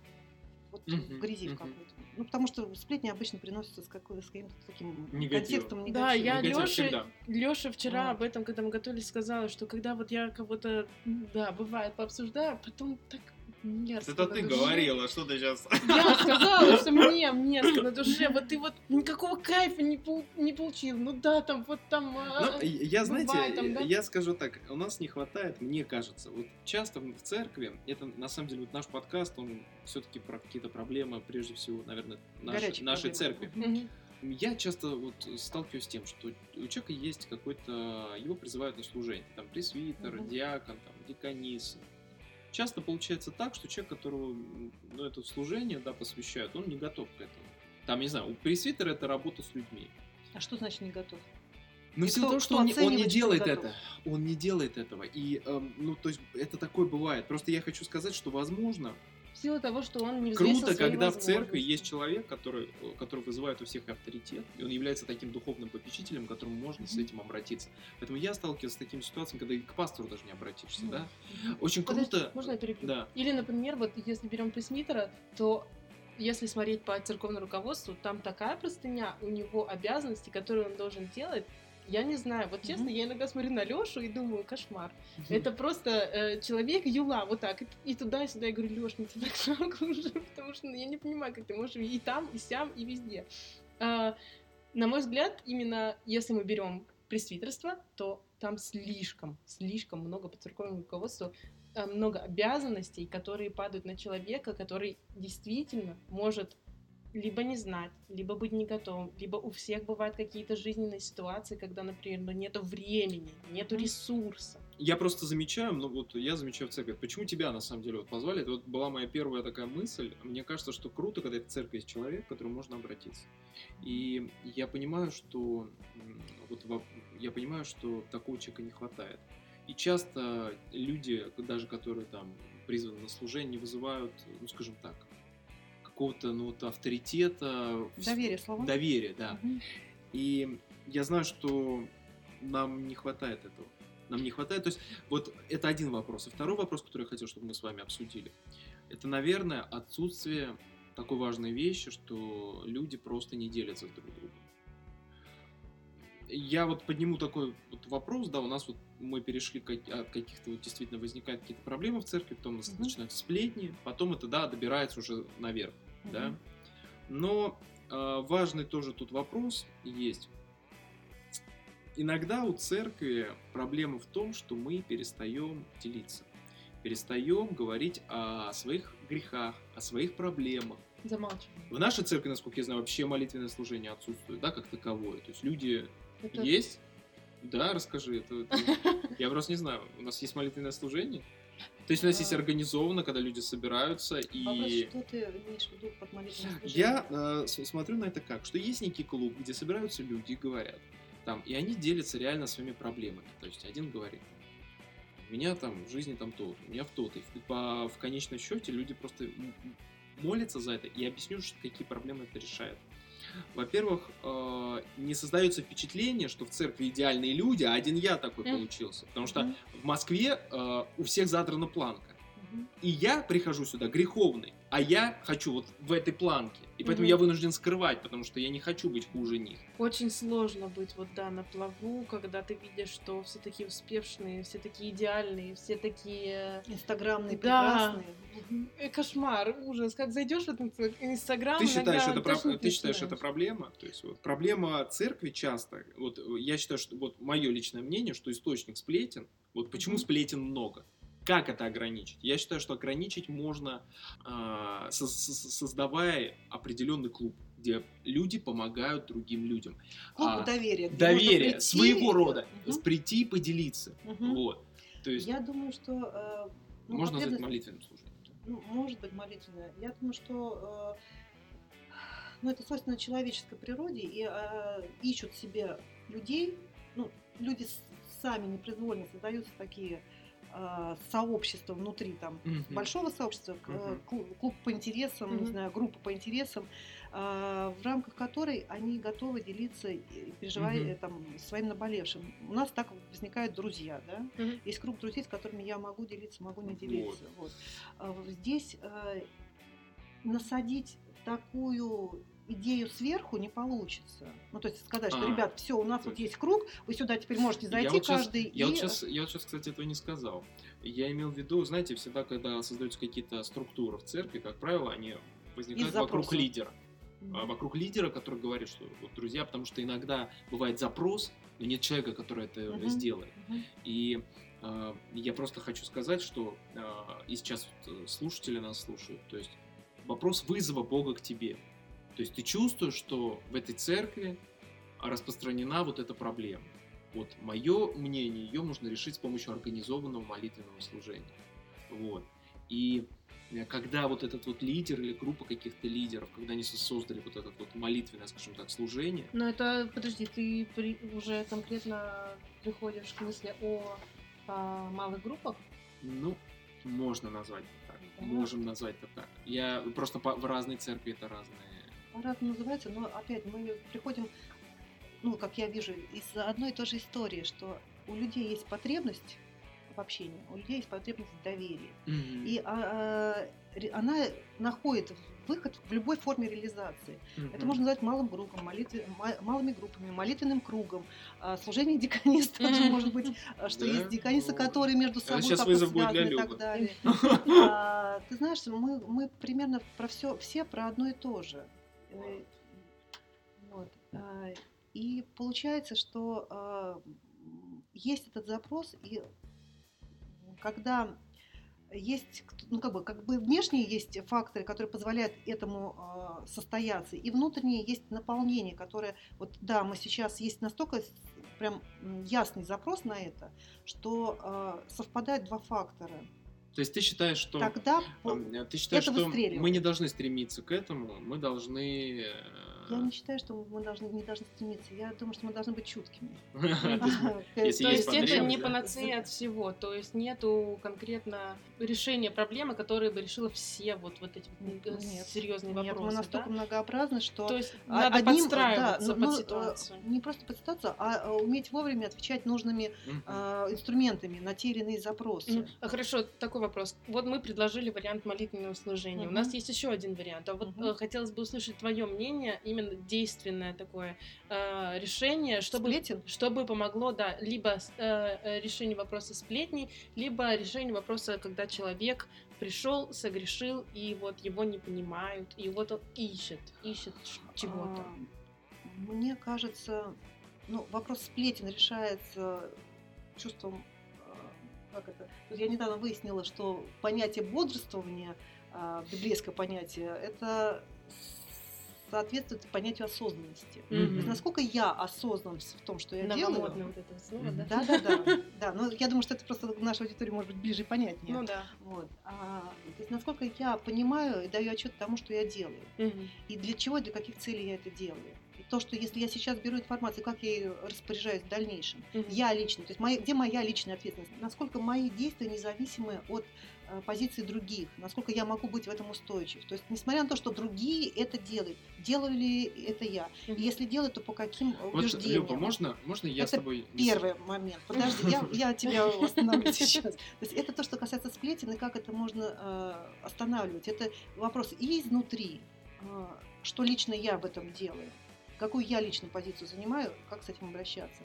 вот Мгм, в грязи в мгм. какой-то. Ну, потому что сплетни обычно приносятся с, какой- с каким-то таким Негативом. контекстом Да, негатива. я Негатив Лёше-. Лёша вчера Вот. об этом, когда мы готовились, сказала, что когда вот я кого-то, да, бывает, пообсуждаю, потом так мерзко Это на ты душе. говорила, что ты сейчас... Я сказала, <laughs> что мне мерзко на душе, вот ты вот никакого кайфа не, пол- не получил. Ну да, там вот там... а, Ну, я, знаете, бывает там, да? я скажу так, у нас не хватает, мне кажется, вот часто в церкви, это на самом деле вот наш подкаст, он все-таки про какие-то проблемы, прежде всего, наверное, нашей, Горячие нашей проблемы. церкви. Я часто вот сталкиваюсь с тем, что у человека есть какой-то, его призывают на служение, там пресвитер, Мгм. диакон, там, дикониса. Часто получается так, что человек, которого м, ну, это служение да, посвящают, он не готов к этому. Там, не знаю, у пресвитера это работа с людьми. А что значит не готов? Но И в силу кто- того, что он, не- он не делает это, он не делает этого. И, эм, ну, то есть, это такое бывает. Просто я хочу сказать, что, возможно, В силу того, что он не круто, когда в церкви есть человек, который, э, который вызывает у всех авторитет, и он является таким духовным попечителем, к которому можно с Мгм. этим обратиться. Поэтому я сталкиваюсь с такими ситуациями, когда и к пастору даже не обратишься, Ну, да? Очень Подожди, круто. можно я перебью? Да. Или, например, вот если берем пресвитера, то если смотреть по церковному руководству, там такая простыня, у него обязанности, которые он должен делать, я не знаю, вот честно, Мгм. я иногда смотрю на Лешу и думаю, кошмар. Это просто э, человек юла, вот так, и, и туда, и сюда. Я говорю, Леш, мне тебя так жалко уже, <laughs> потому что ну, я не понимаю, как ты можешь и там, и сям, и везде. А, на мой взгляд, именно если мы берем пресвитерство, то там слишком, слишком много по церковному руководству, э, много обязанностей, которые падают на человека, который действительно может либо не знать, либо быть не готовым, либо у всех бывают какие-то жизненные ситуации, когда, например, ну, нету времени, нету ресурса. Я просто замечаю, ну вот я замечаю в церкви, почему тебя на самом деле вот позвали, это вот была моя первая такая мысль, мне кажется, что круто, когда в церкви есть человек, к которому можно обратиться. И я понимаю, что вот во- я понимаю, что такого человека не хватает. И часто люди, даже которые там призваны на служение, не вызывают, ну скажем так, какого-то ну вот авторитета, Доверие словам. доверия, да. Мгм. И я знаю, что нам не хватает этого. Нам не хватает. То есть, вот это один вопрос. И второй вопрос, который я хотел, чтобы мы с вами обсудили, это, наверное, отсутствие такой важной вещи, что люди просто не делятся друг с другом. Я вот подниму такой вот вопрос, да, у нас вот мы перешли от каких-то вот действительно возникают какие-то проблемы в церкви, потом у нас Мгм. начинаются сплетни, потом это, да, добирается уже наверх, да. Мгм. Но э, важный тоже тут вопрос есть. Иногда у церкви проблема в том, что мы перестаем делиться, перестаем говорить о своих грехах, о своих проблемах. Замалчиваем. В нашей церкви, насколько я знаю, вообще молитвенное служение отсутствует, да, как таковое. То есть люди Это- есть. Да, расскажи. Это, это- Я просто не знаю. У нас есть молитвенное служение. То есть у нас есть организованно, когда люди собираются Вопрос, и... что ты имеешь в виду под молитвенным Я э, смотрю на это как, что есть некий клуб, где собираются люди и говорят, там, и они делятся реально своими проблемами. То есть один говорит, у меня там в жизни там то, у меня в то-то. И по- в конечном счете люди просто молятся за это и объясню, какие проблемы это решает. Во-первых, э, не создается впечатление, что в церкви идеальные люди, а один я такой получился. Потому что в Москве э, у всех задрана планка. И я прихожу сюда греховный, а я хочу вот в этой планке. И поэтому Мгм. я вынужден скрывать, потому что я не хочу быть хуже них. Очень сложно быть вот, да, на плаву, когда ты видишь, что все такие успешные, все такие идеальные, все такие... Инстаграмные, Да. прекрасные. Э, Кошмар, ужас. Как зайдешь в этот инстаграм, Ты считаешь, иногда это, про- ты считаешь это проблема? То есть вот, проблема церкви часто, вот э, я считаю, что вот мое личное мнение, что источник сплетен Вот почему Мгм. сплетен много? Как это ограничить? Я считаю, что ограничить можно, а, со- со- создавая определенный клуб, где люди помогают другим людям. Клуб А, доверия. Доверие прийти, своего рода, Мгм. прийти и поделиться. Мгм. Вот. То есть Я думаю, что... э, ну, можно назвать молитвенным служением. Ну, может быть, молитвенная. Я думаю, что э, ну, это свойственно человеческой природе, и э, ищут себе людей, ну, люди сами непроизвольно создаются такие сообщества внутри там Мгм. большого сообщества, Мгм. клуб, клуб по интересам, не Мгм. знаю, группа по интересам, э, в рамках которой они готовы делиться и переживая э, там, своим наболевшим. У нас так возникают друзья, да? Мгм. Есть круг друзей, с которыми я могу делиться, могу не делиться. Вот. А вот Здесь э, насадить такую идею сверху не получится. Ну, то есть сказать, что, А, ребят, все, у нас вот есть круг, вы сюда теперь можете Я зайти вот щас- каждый. Я, и... вот сейчас, я вот сейчас, кстати, этого не сказал. Я имел в виду, знаете, всегда, когда создаются какие-то структуры в церкви, как правило, они возникают Из вокруг запроса. лидера. А, Вокруг лидера, который говорит, что вот, друзья, потому что иногда бывает запрос, но нет человека, который это Мгм. сделает. Мгм. И э, я просто хочу сказать, что э, и сейчас э, слушатели нас слушают, то есть вопрос вызова Бога к тебе. То есть ты чувствуешь, что в этой церкви распространена вот эта проблема. Вот мое мнение, ее можно решить с помощью организованного молитвенного служения. Вот. И э, когда вот этот вот лидер или группа каких-то лидеров, когда они создали вот это вот молитвенное, скажем так, служение, Но это, подожди, ты при- уже конкретно приходишь к мысли о, а, малых группах? Ну, можно назвать это так. Да. Можем назвать это так. Я просто по- в разной церкви это разные. По-разному называется, но опять мы приходим, ну, как я вижу, из одной и той же истории, что у людей есть потребность в общении, у людей есть потребность в доверии. И а, а, она находит выход в любой форме реализации. Это можно назвать малым группам, молитве- ма- малыми группами, молитвенным кругом. А, Служение также <laughs> Мгм. может быть, а, что Да? есть деканисы, которые между собой щас как-то связаны и так далее. <laughs> А, Ты знаешь, мы, мы примерно про все, все про одно и то же. Э, Вот. А, И получается, что м, есть этот запрос, и когда есть, ну как бы, как бы внешние есть факторы, которые позволяют этому а, состояться, и внутренние есть наполнение, которое, вот да, мы сейчас есть настолько прям ясный запрос на это, что а, совпадают два фактора. То есть ты считаешь, что Тогда ам, ты считаешь, что выстреливает. мы не должны стремиться к этому, мы должны. Э, я не считаю, что мы должны, не должны стремиться. Я думаю, что мы должны быть чуткими. <laughs> То есть это не панацея от всего, то есть нету конкретно решения проблемы, которая бы решила все вот, вот эти э, серьезные вопросы. мы настолько многообразны, что То есть а- надо одним, подстраиваться под ну, ну, ситуацию. э, Не просто под ситуацию, а э, уметь вовремя отвечать нужными э, инструментами на те или иные запросы. А, Хорошо, такой вопрос. Вот мы предложили вариант молитвенного служения. У нас есть еще один вариант. А вот э, хотелось бы услышать твое мнение, именно действенное такое э, решение, чтобы, Сплетен? чтобы помогло, да, либо э, э, решение вопроса сплетней, либо решение вопроса, когда человек пришел, согрешил, и вот его не понимают, и вот он ищет, ищет чего-то. А, Мне кажется, ну, вопрос сплетен решается чувством, а, как это, вот я недавно выяснила, что понятие бодрствования, а, библейское понятие, это соответствует понятию осознанности. То Мгм. есть насколько я осознан в том, что я делаю. вот это слово, да? Да, да, да, да. Но я думаю, что это просто в нашей аудитории может быть ближе и понятнее. Ну да. Вот. А, то есть насколько я понимаю и даю отчет тому, что я делаю. Мгм. И для чего, для каких целей я это делаю. И то, что если я сейчас беру информацию, как я ее распоряжаюсь в дальнейшем, Мгм. я лично, то есть моя- где моя личная ответственность, насколько мои действия независимы от позиции других, насколько я могу быть в этом устойчив. То есть, несмотря на то, что другие это делают, делаю ли это я? И если делаю, то по каким э, Вот, убеждениям? Люба, можно, можно я с Это тобой... с- Первый момент. Подожди, я, <laughs> я тебя остановлю сейчас. То есть это то, что касается сплетен, и как это можно э, останавливать. Это вопрос и изнутри, э, что лично я в этом делаю, какую я лично позицию занимаю, как с этим обращаться.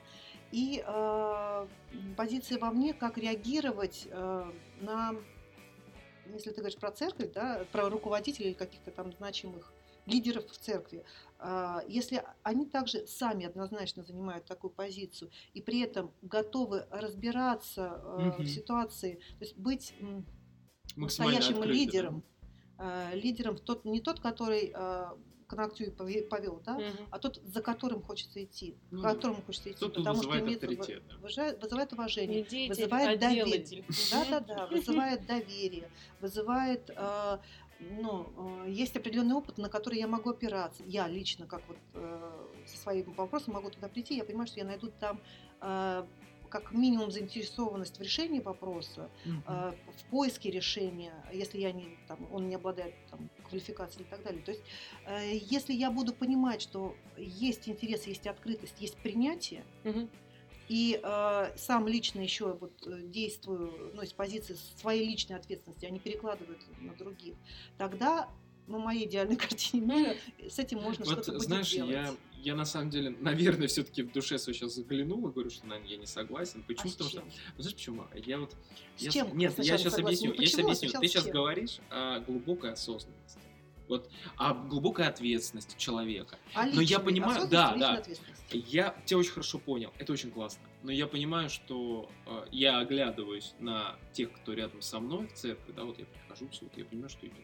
И э, позиция вовне, как реагировать э, на, если ты говоришь про церковь, да, про руководителей каких-то там значимых лидеров в церкви, а, если они также сами однозначно занимают такую позицию и при этом готовы разбираться э, Мгм. в ситуации, то есть быть настоящим открыты, да. лидером, э, лидером тот, не тот, который к ногтю и пове- повел, да, Мгм. а тот, за которым хочется идти, Ну к да. которому хочется идти, потому что вызывает имеет, да. выжа- вызывает уважение, деятель, вызывает а доверие. делатель. да-да-да, <laughs> вызывает доверие, вызывает, э, ну, э, есть определенный опыт, на который я могу опираться. Я лично, как вот э, со своим вопросом могу туда прийти, я понимаю, что я найду там э, как минимум заинтересованность в решении вопроса, э, в поиске решения, если я не, там, он не обладает там, квалификацией и так далее. То есть, э, если я буду понимать, что есть интерес, есть открытость, есть принятие, Мгм. и э, сам лично еще вот э, действую ну, из позиции своей личной ответственности, а не перекладываю на других, тогда на моей идеальной <laughs> картине мира с этим можно Вот, что-то будет знаешь, делать. я, я на самом деле, наверное, все-таки в душе свою сейчас заглянул и говорю, что, наверное, я не согласен. А Почему? Потому что, ну, знаешь почему? Я вот... С я чем Нет, я сейчас согласен? объясню. Не Я сейчас а объясню. сначала Ты сейчас чем? говоришь о глубокой осознанности. Вот, о глубокой ответственности человека. А Но я понимаю- да, да. Я тебя очень хорошо понял, это очень классно. Но я понимаю, что э, я оглядываюсь на тех, кто рядом со мной в церкви, да, вот я прихожу в суд, я понимаю, что идет.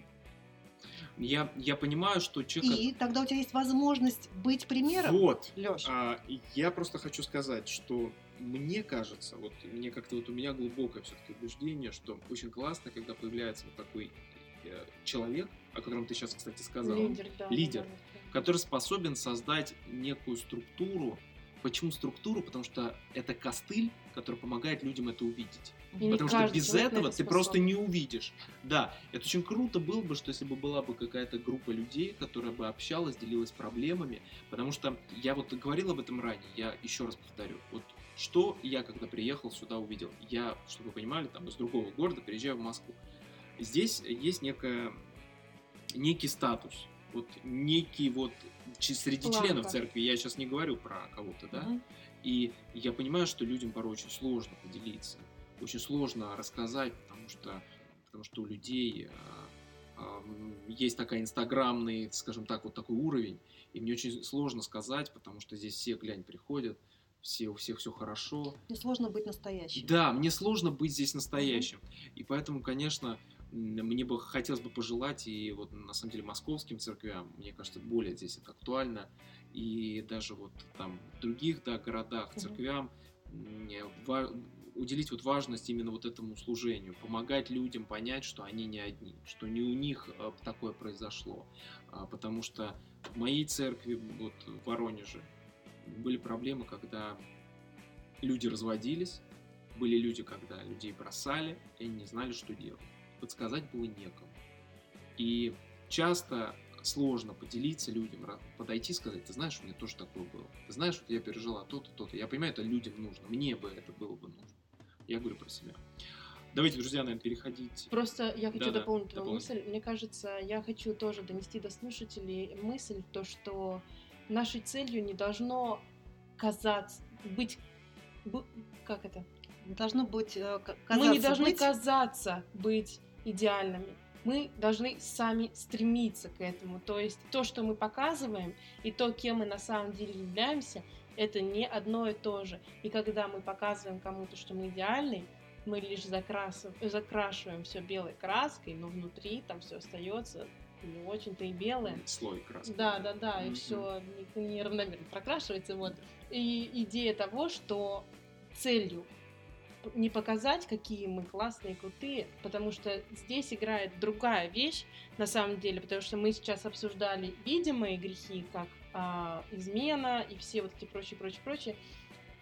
Я, я понимаю, что человек... И тогда у тебя есть возможность быть примером, Вот. Лёш. А, я просто хочу сказать, что мне кажется, вот мне как-то вот у меня глубокое все-таки убеждение, что очень классно, когда появляется вот такой э, человек, о котором ты сейчас, кстати, сказал, Лидер, да. Лидер. да, да. который способен создать некую структуру. Почему структуру? Потому что это костыль, который помогает людям это увидеть. И Потому что без этого это ты просто не увидишь. Да, это очень круто было бы, что если бы была бы какая-то группа людей, которая бы общалась, делилась проблемами. Потому что я вот говорил об этом ранее, я еще раз повторю. Вот что я, когда приехал сюда, увидел? Я, чтобы вы понимали, там из другого города приезжаю в Москву. Здесь есть некая, некий статус, вот некий вот среди Планка. членов церкви, я сейчас не говорю про кого-то, да, Мгм. и я понимаю, что людям порой очень сложно поделиться, очень сложно рассказать, потому что, потому что у людей а, м, есть такая инстаграмный, скажем так, вот такой уровень, и мне очень сложно сказать, потому что здесь все, глянь, приходят, все, у всех все хорошо. Мне сложно быть настоящим. Да, мне сложно быть здесь настоящим. И поэтому, конечно, мне бы хотелось бы пожелать, и вот на самом деле московским церквям, мне кажется, более здесь это актуально, и даже вот там в других да, городах, церквям э, уделить вот важность именно вот этому служению, помогать людям понять, что они не одни, что не у них э, такое произошло, А, потому что в моей церкви, вот в Воронеже, были проблемы, когда люди разводились, были люди, когда людей бросали, и они не знали, что делать. Подсказать было некому. И часто сложно поделиться людям, подойти и сказать, ты знаешь, у меня тоже такое было. Ты знаешь, вот я пережила то-то, то-то. Я понимаю, это людям нужно. Мне бы это было бы нужно. Я говорю про себя. Давайте, друзья, наверное, переходить. Просто я хочу Да-да, дополнить твою дополни. мысль. Мне кажется, я хочу тоже донести до слушателей мысль, то, что нашей целью не должно казаться, быть, как это? Должно быть э, к- Мы не казаться должны быть- казаться быть идеальными. Мы должны сами стремиться к этому. То есть то, что мы показываем, и то, кем мы на самом деле являемся, это не одно и то же. И когда мы показываем кому-то, что мы идеальны, мы лишь закрасываем, закрашиваем все белой краской, но внутри там все остается не очень-то и белое. Слой краски. Да, да, да, и Мгм. все неравномерно прокрашивается. Вот. И идея того, что целью не показать, какие мы классные и крутые, потому что здесь играет другая вещь на самом деле, потому что мы сейчас обсуждали видимые грехи, как измена и все вот эти прочие, прочие, прочие,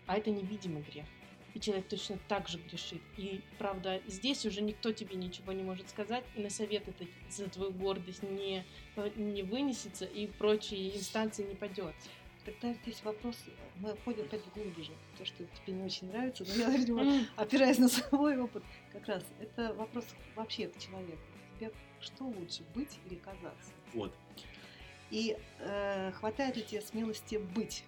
а это невидимый грех. И человек точно так же грешит. И, правда, здесь уже никто тебе ничего не может сказать, и на совет это за твою гордость не, не вынесется, и прочие инстанции не пойдет. Тогда здесь вопрос, мы входим опять глубже, то, что тебе не очень нравится, но я, видимо, опираясь на свой опыт, как раз, это вопрос вообще к человеку. Тебе что лучше, быть или казаться? Вот. И э, хватает ли тебе смелости быть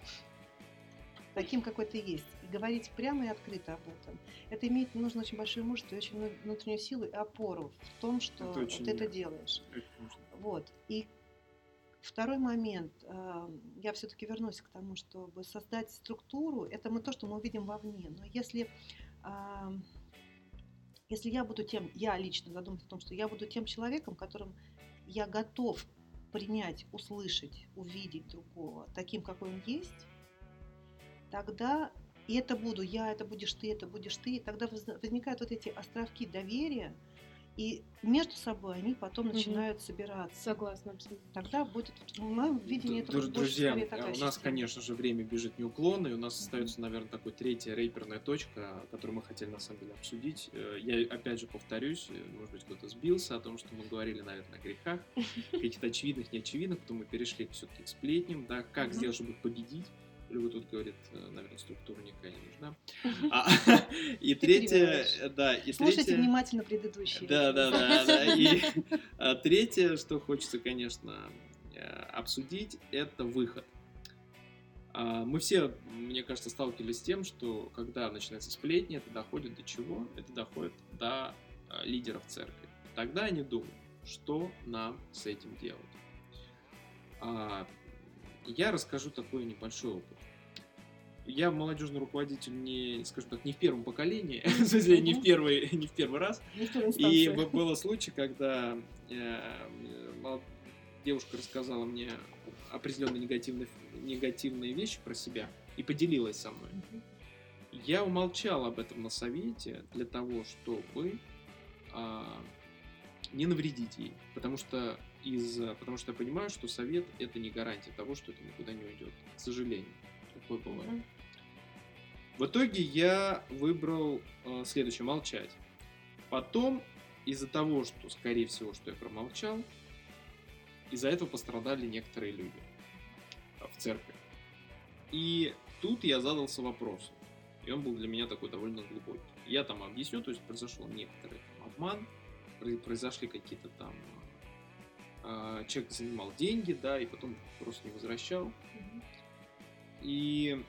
таким, какой ты есть, и говорить прямо и открыто об этом. Это имеет нужно очень большое мужество и очень вну- внутреннюю силу и опору в том, что Это очень ты это делаешь. Это нужно. Вот. И Второй момент. э, Я все-таки вернусь к тому, чтобы создать структуру. Это мы то, что мы увидим вовне. Но если, а, если я буду тем, я лично задумаюсь о том, что я буду тем человеком, которым я готов принять, услышать, увидеть другого таким, какой он есть, тогда и это буду я, это будешь ты, это будешь ты, тогда воз- возникают вот эти островки доверия, и между собой они потом Мгм. начинают собираться. Согласна абсолютно. Тогда будет, в моем видении, это будет больше Друзья, скорее у нас, конечно же, время бежит неуклонно, и у нас остается, наверное, такой третья рейперная точка, которую мы хотели, на самом деле, обсудить. Э, Я, опять же, повторюсь, э, может быть, кто-то сбился о том, что мы говорили, наверное, о грехах, <laughs> каких-то очевидных, неочевидных, потом мы перешли все-таки к сплетням, да, как Мгм. сделать, чтобы победить. Люба тут говорит, э, наверное, структура никакая не нужна. А, <laughs> И третье, э, да, и Слушайте третье... внимательно предыдущие. Да, да, да, да. И <laughs> а, третье, что хочется, конечно, э, обсудить, это выход. А, Мы все, мне кажется, сталкивались с тем, что когда начинается сплетни, это доходит до чего? Это доходит до а, лидеров церкви. Тогда они думают, что нам с этим делать. Я расскажу такой небольшой опыт. Я молодежный руководитель не, скажем так, не в первом поколении, <laughs> в смысле, не в первый, не в первый раз, Не в первой и инстанции. б- было случай, когда э, девушка рассказала мне определенные негативные, негативные вещи про себя и поделилась со мной. Я умолчал об этом на совете для того, чтобы а, не навредить ей, потому что из, потому что я понимаю, что совет это не гарантия того, что это никуда не уйдет. К сожалению, такое бывает. Мгм. В итоге я выбрал э, следующее молчать. Потом, из-за того, что, скорее всего, что я промолчал, из-за этого пострадали некоторые люди э, в церкви. И тут я задался вопросом. И он был для меня такой довольно глубокий. Я там объясню, то есть произошел некоторый там обман, про- произошли какие-то там... э, человек занимал деньги, да, и потом просто не возвращал. И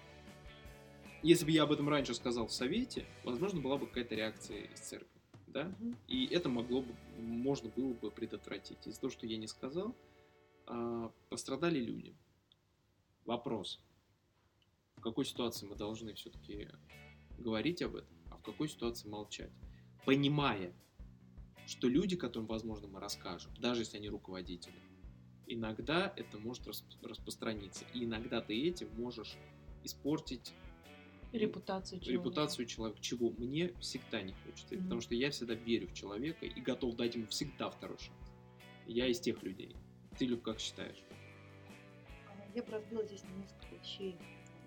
если бы я об этом раньше сказал в совете, возможно, была бы какая-то реакция из церкви, да? И это могло бы, можно было бы предотвратить. Из-за того, что я не сказал, а, пострадали люди. Вопрос. В какой ситуации мы должны все-таки говорить об этом, а в какой ситуации молчать? Понимая, что люди, которым, возможно, мы расскажем, даже если они руководители, иногда это может расп- распространиться. И иногда ты этим можешь испортить Репутацию человека. репутацию человека, чего мне всегда не хочется. Мгм. Потому что я всегда верю в человека и готов дать ему всегда второй шанс. Я из тех людей. Ты, Люб, как считаешь? А, Я бы разбила здесь на несколько вещей.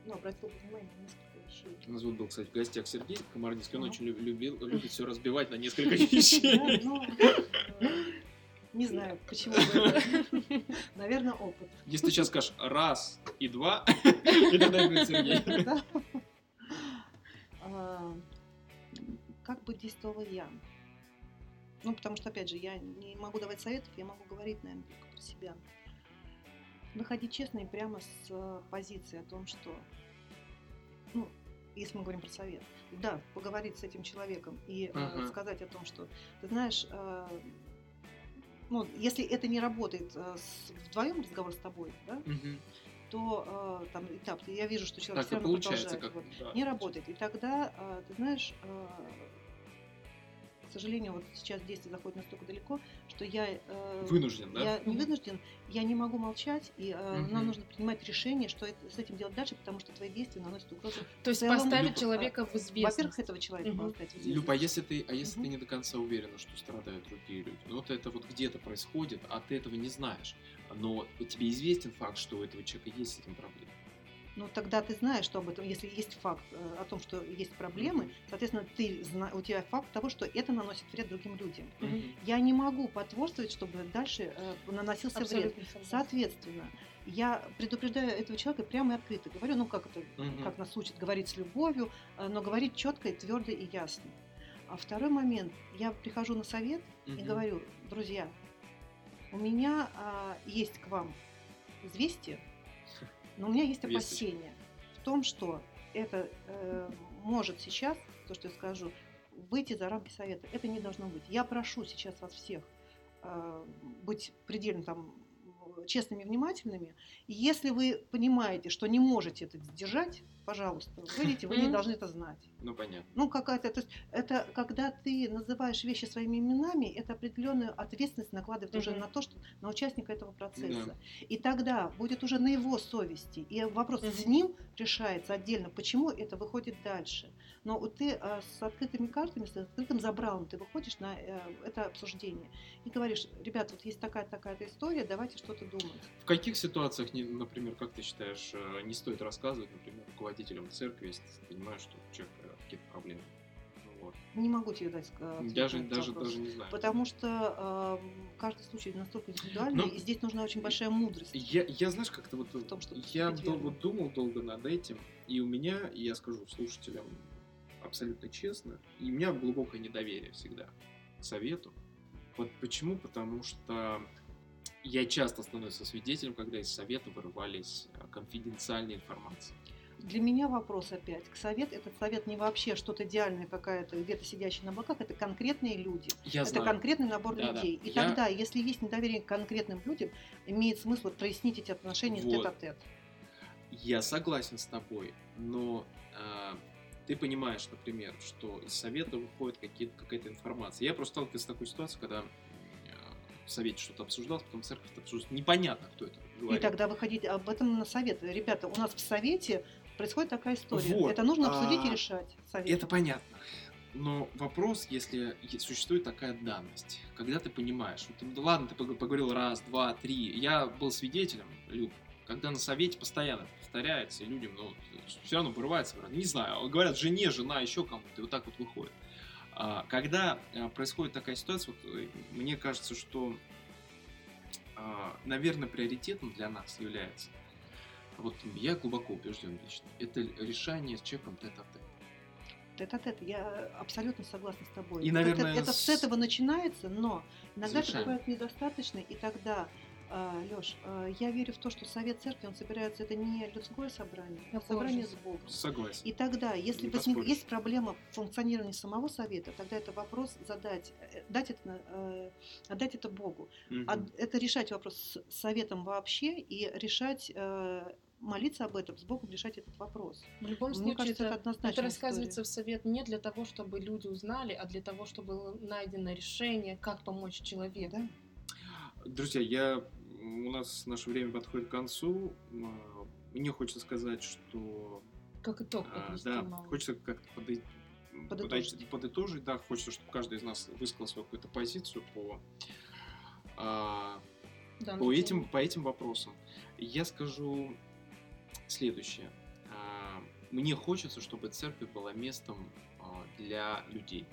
Ну, обратила внимание на несколько вещей. У нас вот был, кстати, в гостях Сергей Комарницкий. Он очень лю- любил, <laughs> любит все разбивать на несколько вещей. ну, <laughs> Не знаю, почему. <laughs> Наверное, опыт. Если ты сейчас скажешь раз и два, и тогда будет Сергей. Как бы действовала я? Ну, потому что, опять же, я не могу давать советов, я могу говорить, наверное, только про себя. Выходить честно и прямо с э, позиции о том, что, ну, если мы говорим про совет, да, поговорить с этим человеком и э, Ага. сказать о том, что, ты знаешь, э, ну, если это не работает э, с, вдвоем разговор с тобой, да, Мгм. то э, там этап, я вижу, что человек Так все равно получается, продолжает. как... вот да. не работает. И тогда, э, ты знаешь, э, к сожалению, вот сейчас действие заходит настолько далеко, что я, э, Вынужден, да? я не вынужден, я не могу молчать, и э, Мгм. нам нужно принимать решение, что это- с этим делать дальше, потому что твои действия наносят угрозу. То есть целом, поставить Люба, человека в известность. Во-первых, этого человека Мгм. надо ставить в известность. Люба, а если ты, а если Мгм. ты не до конца уверена, что страдают другие люди, ну вот это вот где-то происходит, а ты этого не знаешь, но тебе известен факт, что у этого человека есть с этим проблемы. Ну, тогда ты знаешь, что об этом, если есть факт э, о том, что есть проблемы, соответственно, ты, у тебя факт того, что это наносит вред другим людям. Мгм. Я не могу потворствовать, чтобы дальше э, наносился вред. Абсолютно согласна. Соответственно, я предупреждаю этого человека прямо и открыто. Говорю, ну как это, Мгм. как нас учат говорить с любовью, э, но говорить четко и твердо и ясно. А второй момент, я прихожу на совет и Мгм. говорю, друзья, у меня а, есть к вам известие, но у меня есть Весточка. опасения в том, что это э, может сейчас, то, что я скажу, выйти за рамки совета. Это не должно быть. Я прошу сейчас вас всех э, быть предельно там честными, внимательными. И если вы понимаете, что не можете это сдержать, пожалуйста, выйдите, вы не должны это знать. Ну, понятно. Ну, какая-то, то есть это когда ты называешь вещи своими именами, это определенную ответственность накладывает уже Мгм. на то, что на участника этого процесса. И тогда будет уже на его совести. И вопрос с Мгм. ним решается отдельно, почему это выходит дальше. Но вот ты а, с открытыми картами, с открытым забралом, ты выходишь на э, это обсуждение и говоришь, ребят, вот есть такая-такая история, давайте что-то думать. В каких ситуациях, например, как ты считаешь, э, не стоит рассказывать, например, руководителям церкви, если ты понимаешь, что у человека какие-то проблемы? Ну, вот. Не могу тебе дать э, Даже, даже, вопрос. даже не знаю. Потому что э, каждый случай настолько индивидуальный, Ну, и здесь нужна очень большая мудрость. Я, я знаешь, как-то вот В том, я поступить дол- верно. вот думал долго над этим, и у меня, я скажу слушателям абсолютно честно, и у меня глубокое недоверие всегда к совету. Вот почему? Потому что я часто становился свидетелем, когда из совета вырывались э, конфиденциальные информации. Для меня вопрос опять. К совет, этот совет не вообще что-то идеальное какая-то, где-то сидящий на облаках, это конкретные люди. Я это знаю. конкретный набор Да-да. людей. И Я- тогда, если есть недоверие к конкретным людям, имеет смысл прояснить эти отношения Вот. тет-а-тет. Я согласен с тобой, но а, ты понимаешь, например, что из совета выходит какая-то информация. Я просто сталкивался с такой ситуацией, когда в совете что-то обсуждалось, потом церковь это обсуждалась. Непонятно, кто это И говорит. тогда выходить об этом на совет. Ребята, у нас в совете происходит такая история. Вот. Это нужно обсудить и А, решать. Советом. Это понятно. Но вопрос, если существует такая данность, когда ты понимаешь, вот, ну, ладно, ты пог- поговорил раз, два, три, я был свидетелем, Люб, когда на совете постоянно повторяется, и людям, ну, все равно вырывается, не знаю, говорят жене, жена, еще кому-то, и вот так вот выходит. А, Когда а, происходит такая ситуация, вот, э, мне кажется, что, а, наверное, приоритетом для нас является, вот я глубоко убежден лично, это решение с человеком тет-а-тет. Тет-а-тет, я абсолютно согласна с тобой. И, Вот это- наверное, это, с с- этого начинается, но иногда это Завершаем. бывает недостаточно, и тогда, Леш, я верю в то, что Совет Церкви, он собирается, это не людское собрание, а собрание с Богом. Согласен. И тогда, если Не возник- есть проблема в функционировании самого совета, тогда это вопрос задать, э, дать это, э, отдать это Богу. А это решать вопрос с советом вообще и решать, э, молиться об этом, с Богом решать этот вопрос. В любом Мне случае, кажется, это это, однозначная это рассказывается история. в совет не для того, чтобы люди узнали, а для того, чтобы было найдено решение, как помочь человеку. Да? Друзья, я у нас наше время подходит к концу. Мне хочется сказать, что Как итог а, да, мало. хочется как-то подой- Подытожить. подойти- подытожить, да, хочется, чтобы каждый из нас высказал свою какую-то позицию по а, Да, по этим, по этим вопросам. Я скажу следующее. А, Мне хочется, чтобы церковь была местом а, для людей.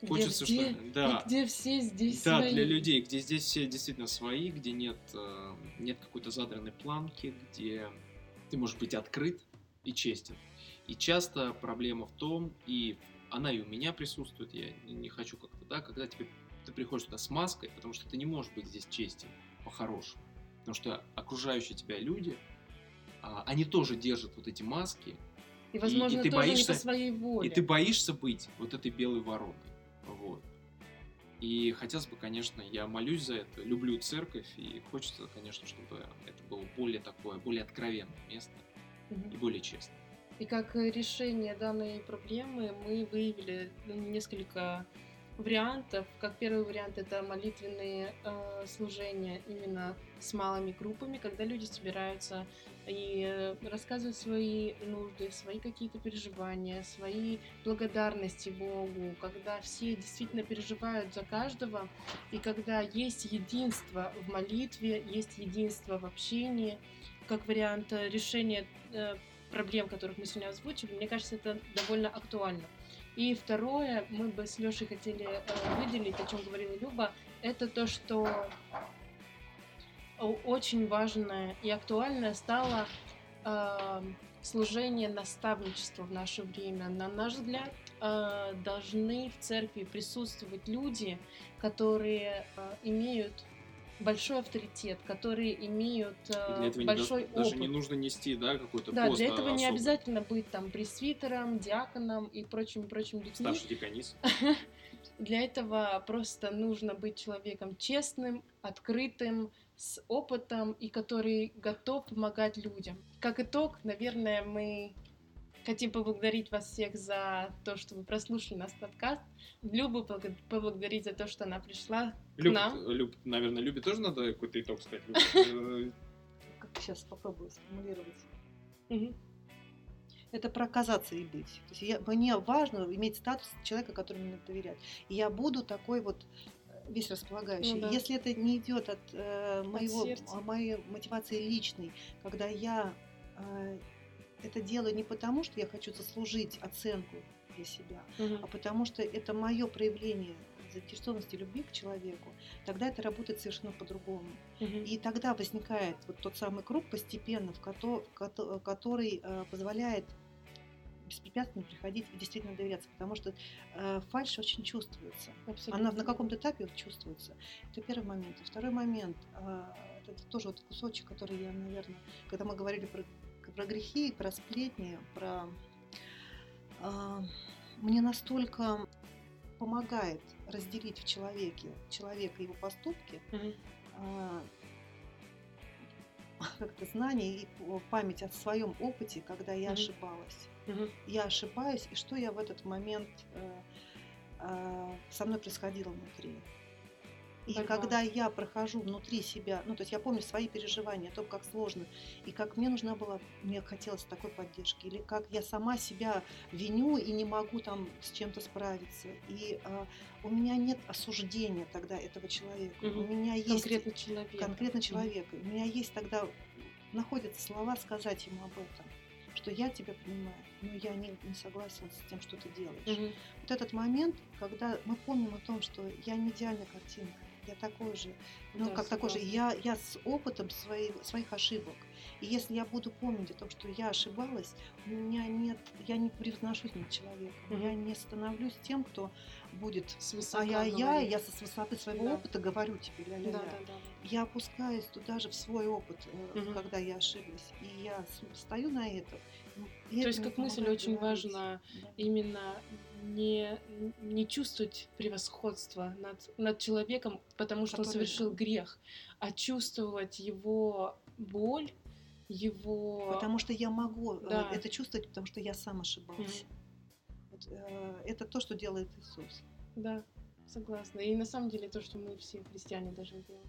где Хочется, все- что... Да, где все здесь Да, свои. для людей, где здесь все действительно свои, где нет, э, нет какой-то задранной планки, где ты можешь быть открыт и честен. И часто проблема в том, и она и у меня присутствует, я не хочу как-то, да, когда тебе, ты приходишь туда с маской, потому что ты не можешь быть здесь честен по-хорошему. Потому что окружающие тебя люди, а, они тоже держат вот эти маски, И, возможно, и ты тоже не боишься- по своей воле. и ты боишься быть вот этой белой вороной. Вот. И хотелось бы, конечно, я молюсь за это, люблю церковь, и хочется, конечно, чтобы это было более такое, более откровенное место Мгм. и более честное. И как э, решение данной проблемы мы выявили ну, несколько вариантов. Как первый вариант это молитвенные э, служения именно с малыми группами, когда люди собираются и рассказывают свои нужды, свои какие-то переживания, свои благодарности Богу, когда все действительно переживают за каждого, и когда есть единство в молитве, есть единство в общении, как вариант э, решения э, проблем, которых мы сегодня озвучили, мне кажется, это довольно актуально. И второе, мы бы с Лешей хотели э, выделить, о чем говорила Люба, это то, что очень важное и актуальное стало э, служение наставничества в наше время. На наш взгляд, э, должны в церкви присутствовать люди, которые имеют большой авторитет, которые имеют э, этого не большой даже, даже опыт. не нужно нести, да, какой-то Да, пост для этого не особый. обязательно быть там пресвитером, диаконом и прочим-прочим людьми. Старший деканис. <laughs> Для этого просто нужно быть человеком честным, открытым, с опытом и который готов помогать людям. Как итог, наверное, мы хотим поблагодарить вас всех за то, что вы прослушали наш подкаст. Любу поблагодарить за то, что она пришла к Люб, нам. Люб, наверное, Любе тоже надо какой-то итог сказать. <laughs> Как сейчас попробую сформулировать. Это про оказаться и быть. То есть я, мне важно иметь статус человека, которому мне доверять. И я буду такой вот э, весь располагающий. Ну да. Если это не идет от э, моего, сердца. а, моей мотивации личной, когда я э, это делаю не потому, что я хочу заслужить оценку для себя, Мгм. а потому что это мое проявление заинтересованности любви к человеку, тогда это работает совершенно по-другому. Мгм. И тогда возникает вот тот самый круг постепенно, в кото- кото- который э, позволяет беспрепятственно приходить и действительно доверяться, потому что э, фальшь очень чувствуется. Абсолютно. Она на каком-то этапе вот чувствуется. Это первый момент. И второй момент, э, это тоже вот кусочек, который я, наверное, когда мы говорили про, про грехи, про сплетни, про... э, мне настолько помогает разделить в человеке человека его поступки, а, как-то знание и память о своем опыте, когда я Мгм. ошибалась. Мгм. Я ошибаюсь, и что я в этот момент э, э, со мной происходило внутри. И Борьба. когда я прохожу внутри себя, ну, то есть я помню свои переживания, о том, как сложно, и как мне нужна была, мне хотелось такой поддержки, или как я сама себя виню и не могу там с чем-то справиться. И э, у меня нет осуждения тогда этого человека. Мгм. У меня есть Конкретный человек. конкретно человека. У меня есть тогда, находятся слова сказать ему об этом, что я тебя понимаю, но я не, не согласен с тем, что ты делаешь. Мгм. Вот этот момент, когда мы помним о том, что я не идеальная картинка, я такой же, ну Да, как такой же, я, я с опытом своих, своих ошибок. И если я буду помнить о том, что я ошибалась, у меня нет, я не превозношусь над человеком, Мгм. я не становлюсь тем, кто будет Свысока ай-яй-яй, говорить. я со с высоты своего Да. опыта говорю тебе Да, да, да. я опускаюсь туда же в свой опыт, Мгм. когда я ошиблась. И я стою на это. и То это есть, как мысль, очень важно Да. именно не, не чувствовать превосходства над, над человеком, потому что он Который- совершил грех, а чувствовать его боль, его... Потому что я могу э, Да. это чувствовать, потому что я сам ошибался. Вот, э, это то, что делает Иисус. Да, согласна. И на самом деле то, что мы все христиане должны делать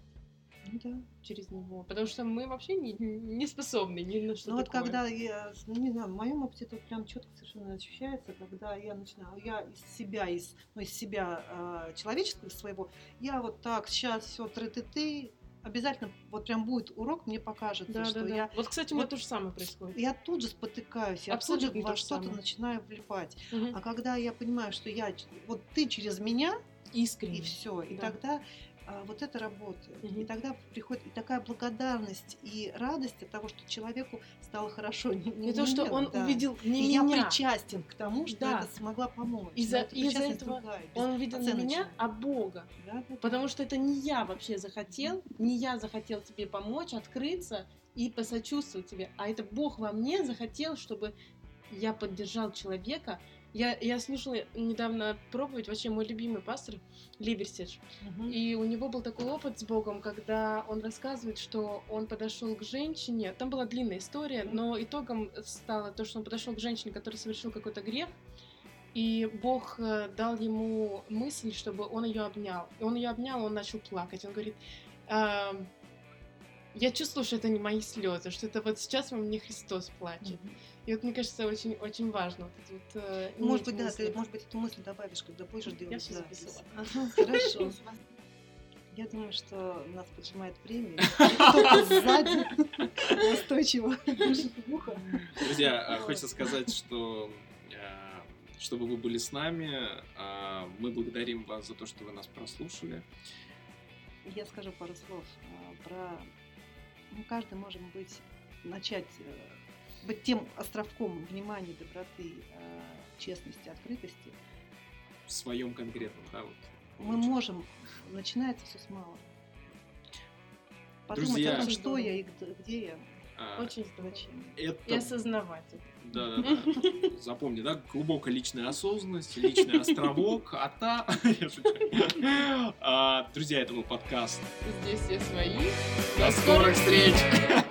да. через него. Потому что мы вообще не, не способны ни на что Ну вот когда я, ну не знаю, в моем опыте это прям четко совершенно ощущается, когда я начинаю, я из себя, из, ну, из себя э, человеческого своего, я вот так, сейчас все тры-ты-ты, обязательно вот прям будет урок, мне покажется, Да, что да, да. я Вот, кстати, у меня вот- то же самое происходит. я тут же спотыкаюсь, я Абсолютно тут же во что-то начинаю влипать. Мгм. А когда я понимаю, что я, вот ты через меня, Искренне. и все, и да. тогда вот это работает. Мгм. И тогда приходит и такая благодарность и радость от того, что человеку стало хорошо. Не, не И то, что он да. увидел И не я меня, причастен к тому, что Да. это смогла помочь. Из-за- причастность этого другая, он увидел не меня, а Бога. Да, да, да. Потому что это не я вообще захотел, не я захотел тебе помочь, открыться и посочувствовать тебе, а это Бог во мне захотел, чтобы я поддержал человека. Я, я слушала недавно проповедь, вообще мой любимый пастор Либерстидж, Мгм. и у него был такой опыт с Богом, когда он рассказывает, что он подошел к женщине. Там была длинная история, но итогом стало то, что он подошел к женщине, которая совершил какой-то грех, и Бог э, дал ему мысль, чтобы он ее обнял. И он ее обнял, он начал плакать. Он говорит, «Ам, я чувствую, что это не мои слезы, что это вот сейчас во мне Христос плачет. Мгм. И вот мне кажется, очень, очень важно вот э, Может быть, да, мысли. ты, может быть, эту мысль добавишь, когда будешь делать Я всё запись. записала. Ага, <laughs> хорошо. Я думаю, что нас поджимает время. Кто-то <laughs> сзади настойчиво дышит в ухо. Друзья, а, хочется сказать, что а, чтобы вы были с нами, а, мы благодарим вас за то, что вы нас прослушали. Я скажу пару слов а, про... Мы каждый можем быть, начать э, быть тем островком внимания, доброты, э, честности, открытости. В своем конкретном, да, вот. Мы можем... Начинается все с малого. Подумать Друзья. о том, что я и где я. А, Очень значимо. И Это осознавать это. Да, да, да. <laughs> Запомни, да, глубокая личная осознанность, личный островок, а та... <laughs> Я шучу. А, Друзья, это был подкаст. Здесь все свои. До скорых встреч! <laughs>